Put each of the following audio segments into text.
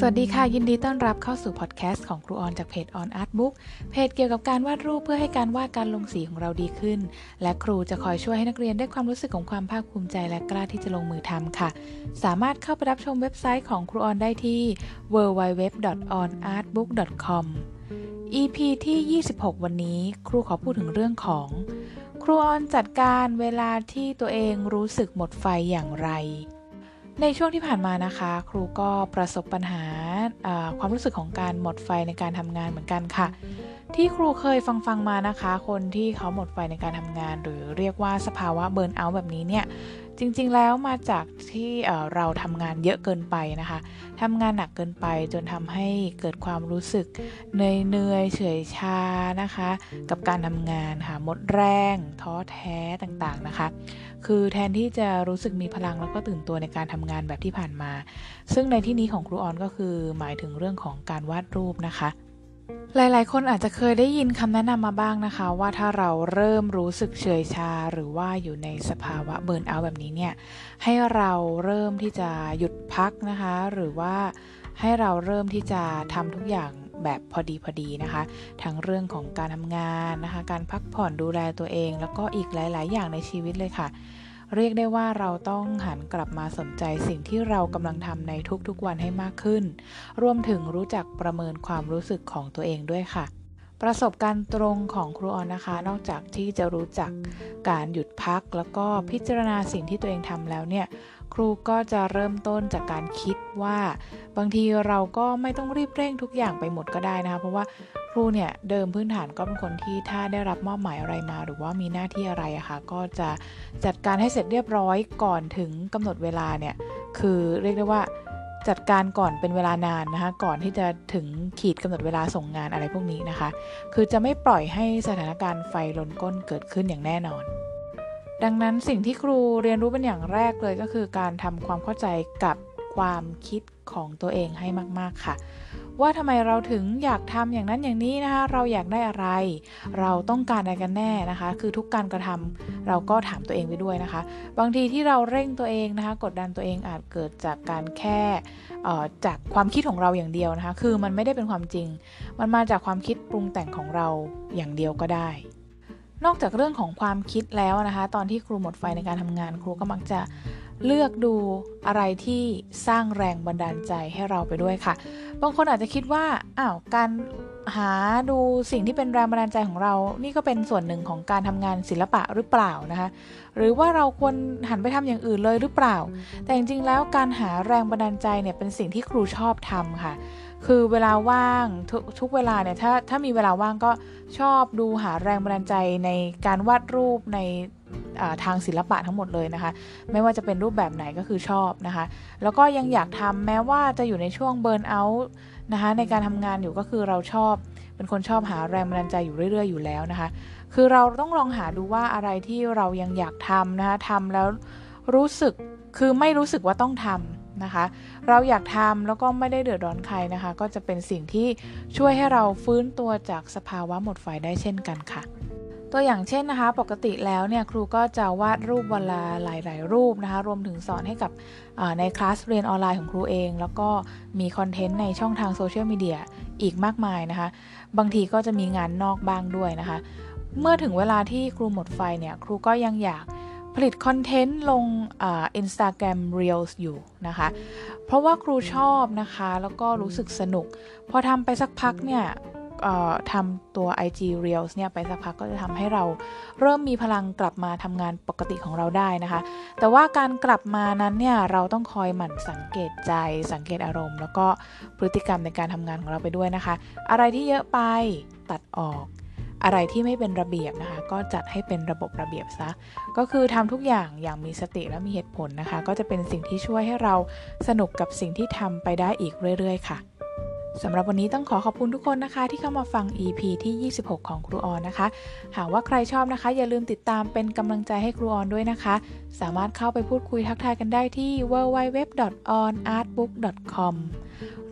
สวัสดีค่ะ ยินดีต้อนรับเข้าสู่พอดแคสต์ของครูออนจากเพจ On Art Book เพจเกี่ยวกับการวาดรูปเพื่อให้การวาดการลงสีของเราดีขึ้น และครูจะคอยช่วยให้นักเรียนได้ความรู้สึกของความภาคภูมิใจและกล้าที่จะลงมือทำค่ะ สามารถเข้าไปรับชมเว็บไซต์ของครูออนได้ที่ www.onartbook.com EP ที่ 26 วันนี้ ครูขอพูดถึงเรื่องของ ครูออนจัดการเวลาที่ตัวเองรู้สึกหมดไฟอย่างไร ในช่วงที่ผ่านมานะคะ ครูก็ประสบปัญหาความรู้สึกของการหมดไฟในการทำงานเหมือนกันค่ะ ที่ครูเคยฟังฟังมานะคะ คนที่เขาหมดไฟในการทำงาน หรือเรียกว่าสภาวะเบิร์นเอาท์แบบนี้เนี่ย จริงๆแล้วมาจากที่เราทำงานเยอะเกินไปนะคะทำงานหนักเกินไปจนทำให้เกิดความรู้สึกเหนื่อยเฉยชานะคะ กับการทำงานค่ะหมดแรงท้อแท้ต่างๆนะคะ คือแทนที่จะรู้สึกมีพลังแล้วก็ตื่นตัวในการทำงานแบบที่ผ่านมา ซึ่งในที่นี้ของครูออนก็คือหมายถึงเรื่องของการวาดรูปนะคะ หลายๆ คนอาจจะเคยได้ยินคำแนะนำมาบ้างนะคะ ว่าถ้าเราเริ่มรู้สึกเฉยชาหรือว่าอยู่ในสภาวะเบิร์นเอาแบบนี้เนี่ย ให้เราเริ่มที่จะหยุดพักนะคะ หรือว่าให้เราเริ่มที่จะทำทุกอย่างแบบพอดีพอดีนะคะ ทั้งเรื่องของการทำงานนะคะ การพักผ่อนดูแลตัวเอง แล้วก็อีกหลาย ๆ อย่างในชีวิตเลยค่ะ เรียกได้ว่าเราต้องหันกลับมาสนใจสิ่งที่เรากำลังทำในทุกๆวันให้มากขึ้น รวมถึงรู้จักประเมินความรู้สึกของตัวเองด้วยค่ะ ประสบการณ์ตรงของครูออนนะคะ นอกจากที่จะรู้จักการหยุดพัก แล้วก็พิจารณาสิ่งที่ตัวเองทำแล้วเนี่ย ครูก็จะเริ่มต้นจากการคิดว่าบางทีเราก็ไม่ต้องรีบเร่งทุกอย่างไปหมดก็ได้นะคะเพราะว่าครูเนี่ยเดิมพื้นฐานก็เป็นคนที่ถ้าได้รับมอบหมายอะไรมา หรือว่ามีหน้าที่อะไรอะคะ่ะก็จะจัดการให้เสร็จเรียบร้อยก่อนถึงกำหนดเวลาเนี่ยคือเรียกได้ว่าจัดการก่อนเป็นเวลานานนะคะก่อนที่จะถึงขีดกำหนดเวลาส่งงานอะไรพวกนี้นะคะ คือจะไม่ปล่อยให้สถานการณ์ไฟล้นก้นเกิดขึ้นอย่างแน่นอน ดังนั้นสิ่งที่ครูเรียนรู้เป็นอย่างแรกเลยก็คือการทำความเข้าใจกับความคิดของตัวเองให้มาก ๆ ค่ะ ว่าทำไมเราถึงอยากทำอย่างนั้นอย่างนี้นะคะเราอยากได้อะไร เราต้องการอะไรกันแน่นะคะ คือทุกการกระทำเราก็ถามตัวเองไปด้วยนะคะ บางทีที่เราเร่งตัวเองนะคะ กดดันตัวเองอาจเกิดจากการแค่จากความคิดของเราอย่างเดียวนะคะ คือมันไม่ได้เป็นความจริง มันมาจากความคิดปรุงแต่งของเราอย่างเดียวก็ได้ นอกจากเรื่องของความคิดแล้วนะคะ ตอนที่ครูหมดไฟในการทำงาน ครูก็มักจะเลือกดูอะไรที่สร้างแรงบันดาลใจให้เราไปด้วยค่ะ บางคนอาจจะคิดว่าอ้าวการหาดูสิ่งที่เป็นแรงบันดาลใจของเรา นี่ก็เป็นส่วนหนึ่งของการทำงานศิลปะหรือเปล่านะคะ หรือว่าเราควรหันไปทำอย่างอื่นเลยหรือเปล่า แต่จริงๆแล้วการหาแรงบันดาลใจเนี่ยเป็นสิ่งที่ครูชอบทำค่ะ คือเวลาว่างททุกเวลาเนี่ยถ้าถ้ามีเวลาว่างก็ชอบดูหาแรงบันดาลใจในการวาดรูปในทางศิลปะทั้งหมดเลยนะคะ ไม่ว่าจะเป็นรูปแบบไหนก็คือชอบนะคะ แล้วก็ยังอยากทำแม้ว่าจะอยู่ในช่วงเบิร์นเอาท์นะคะในการทำงานอยู่ก็คือเราชอบ เป็นคนชอบหาแรงบันดาลใจอยู่เรื่อย ๆ อยู่แล้วนะคะ คือเราต้องลองหาดูว่าอะไรที่เรายังอยากทำนะคะทำแล้วรู้สึกคือไม่รู้สึกว่าต้องทำ นะคะ เราอยากทำแล้วก็ไม่ได้เดือดร้อนใครนะคะ ก็จะเป็นสิ่งที่ช่วยให้เราฟื้นตัวจากสภาวะหมดไฟได้เช่นกันค่ะตัวอย่างเช่นนะคะ ปกติแล้วเนี่ยครูก็จะวาดรูปวันละหลาย ๆ รูปนะคะ รวมถึงสอนให้กับในคลาสเรียนออนไลน์ของครูเอง แล้วก็มีคอนเทนต์ในช่องทางโซเชียลมีเดียอีกมากมายนะคะ บางทีก็จะมีงานนอกบ้างด้วยนะคะ เมื่อถึงเวลาที่ครูหมดไฟเนี่ย ครูก็ยังอยาก ผลิตคอนเทนต์ลงอินสตาแกรม Reels อยู่นะคะ เพราะว่าครูชอบนะคะ แล้วก็รู้สึกสนุก พอทำไปสักพักเนี่ยทำตัว IG Reels เนี่ยไปสักพักก็จะทำให้เราเริ่มมีพลังกลับมาทำงานปกติของเราได้นะคะ แต่ว่าการกลับมานั้นเนี่ยเราต้องคอยหมั่นสังเกตใจ สังเกตอารมณ์ แล้วก็พฤติกรรมในการทำงานของเราไปด้วยนะคะ อะไรที่เยอะไปตัดออก อะไรที่ไม่เป็นระเบียบนะคะ ก็จัดให้เป็นระบบระเบียบซะ ก็คือทำทุกอย่างอย่างมีสติและมีเหตุผลนะคะ ก็จะเป็นสิ่งที่ช่วยให้เราสนุกกับสิ่งที่ทำไปได้อีกเรื่อย ๆ ค่ะสำหรับวันนี้ต้องขอขอบคุณทุกคนนะคะ ที่เข้ามาฟัง EP ที่ 26 ของครูออนนะคะ หากว่าใครชอบนะคะ อย่าลืมติดตามเป็นกำลังใจให้ครูออนด้วยนะคะ สามารถเข้าไปพูดคุยทักทายกันได้ที่ www.onartbook.com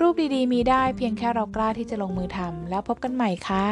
รูปดีๆ มีได้เพียงแค่เรากล้าที่จะลงมือทำแล้วพบกันใหม่ค่ะ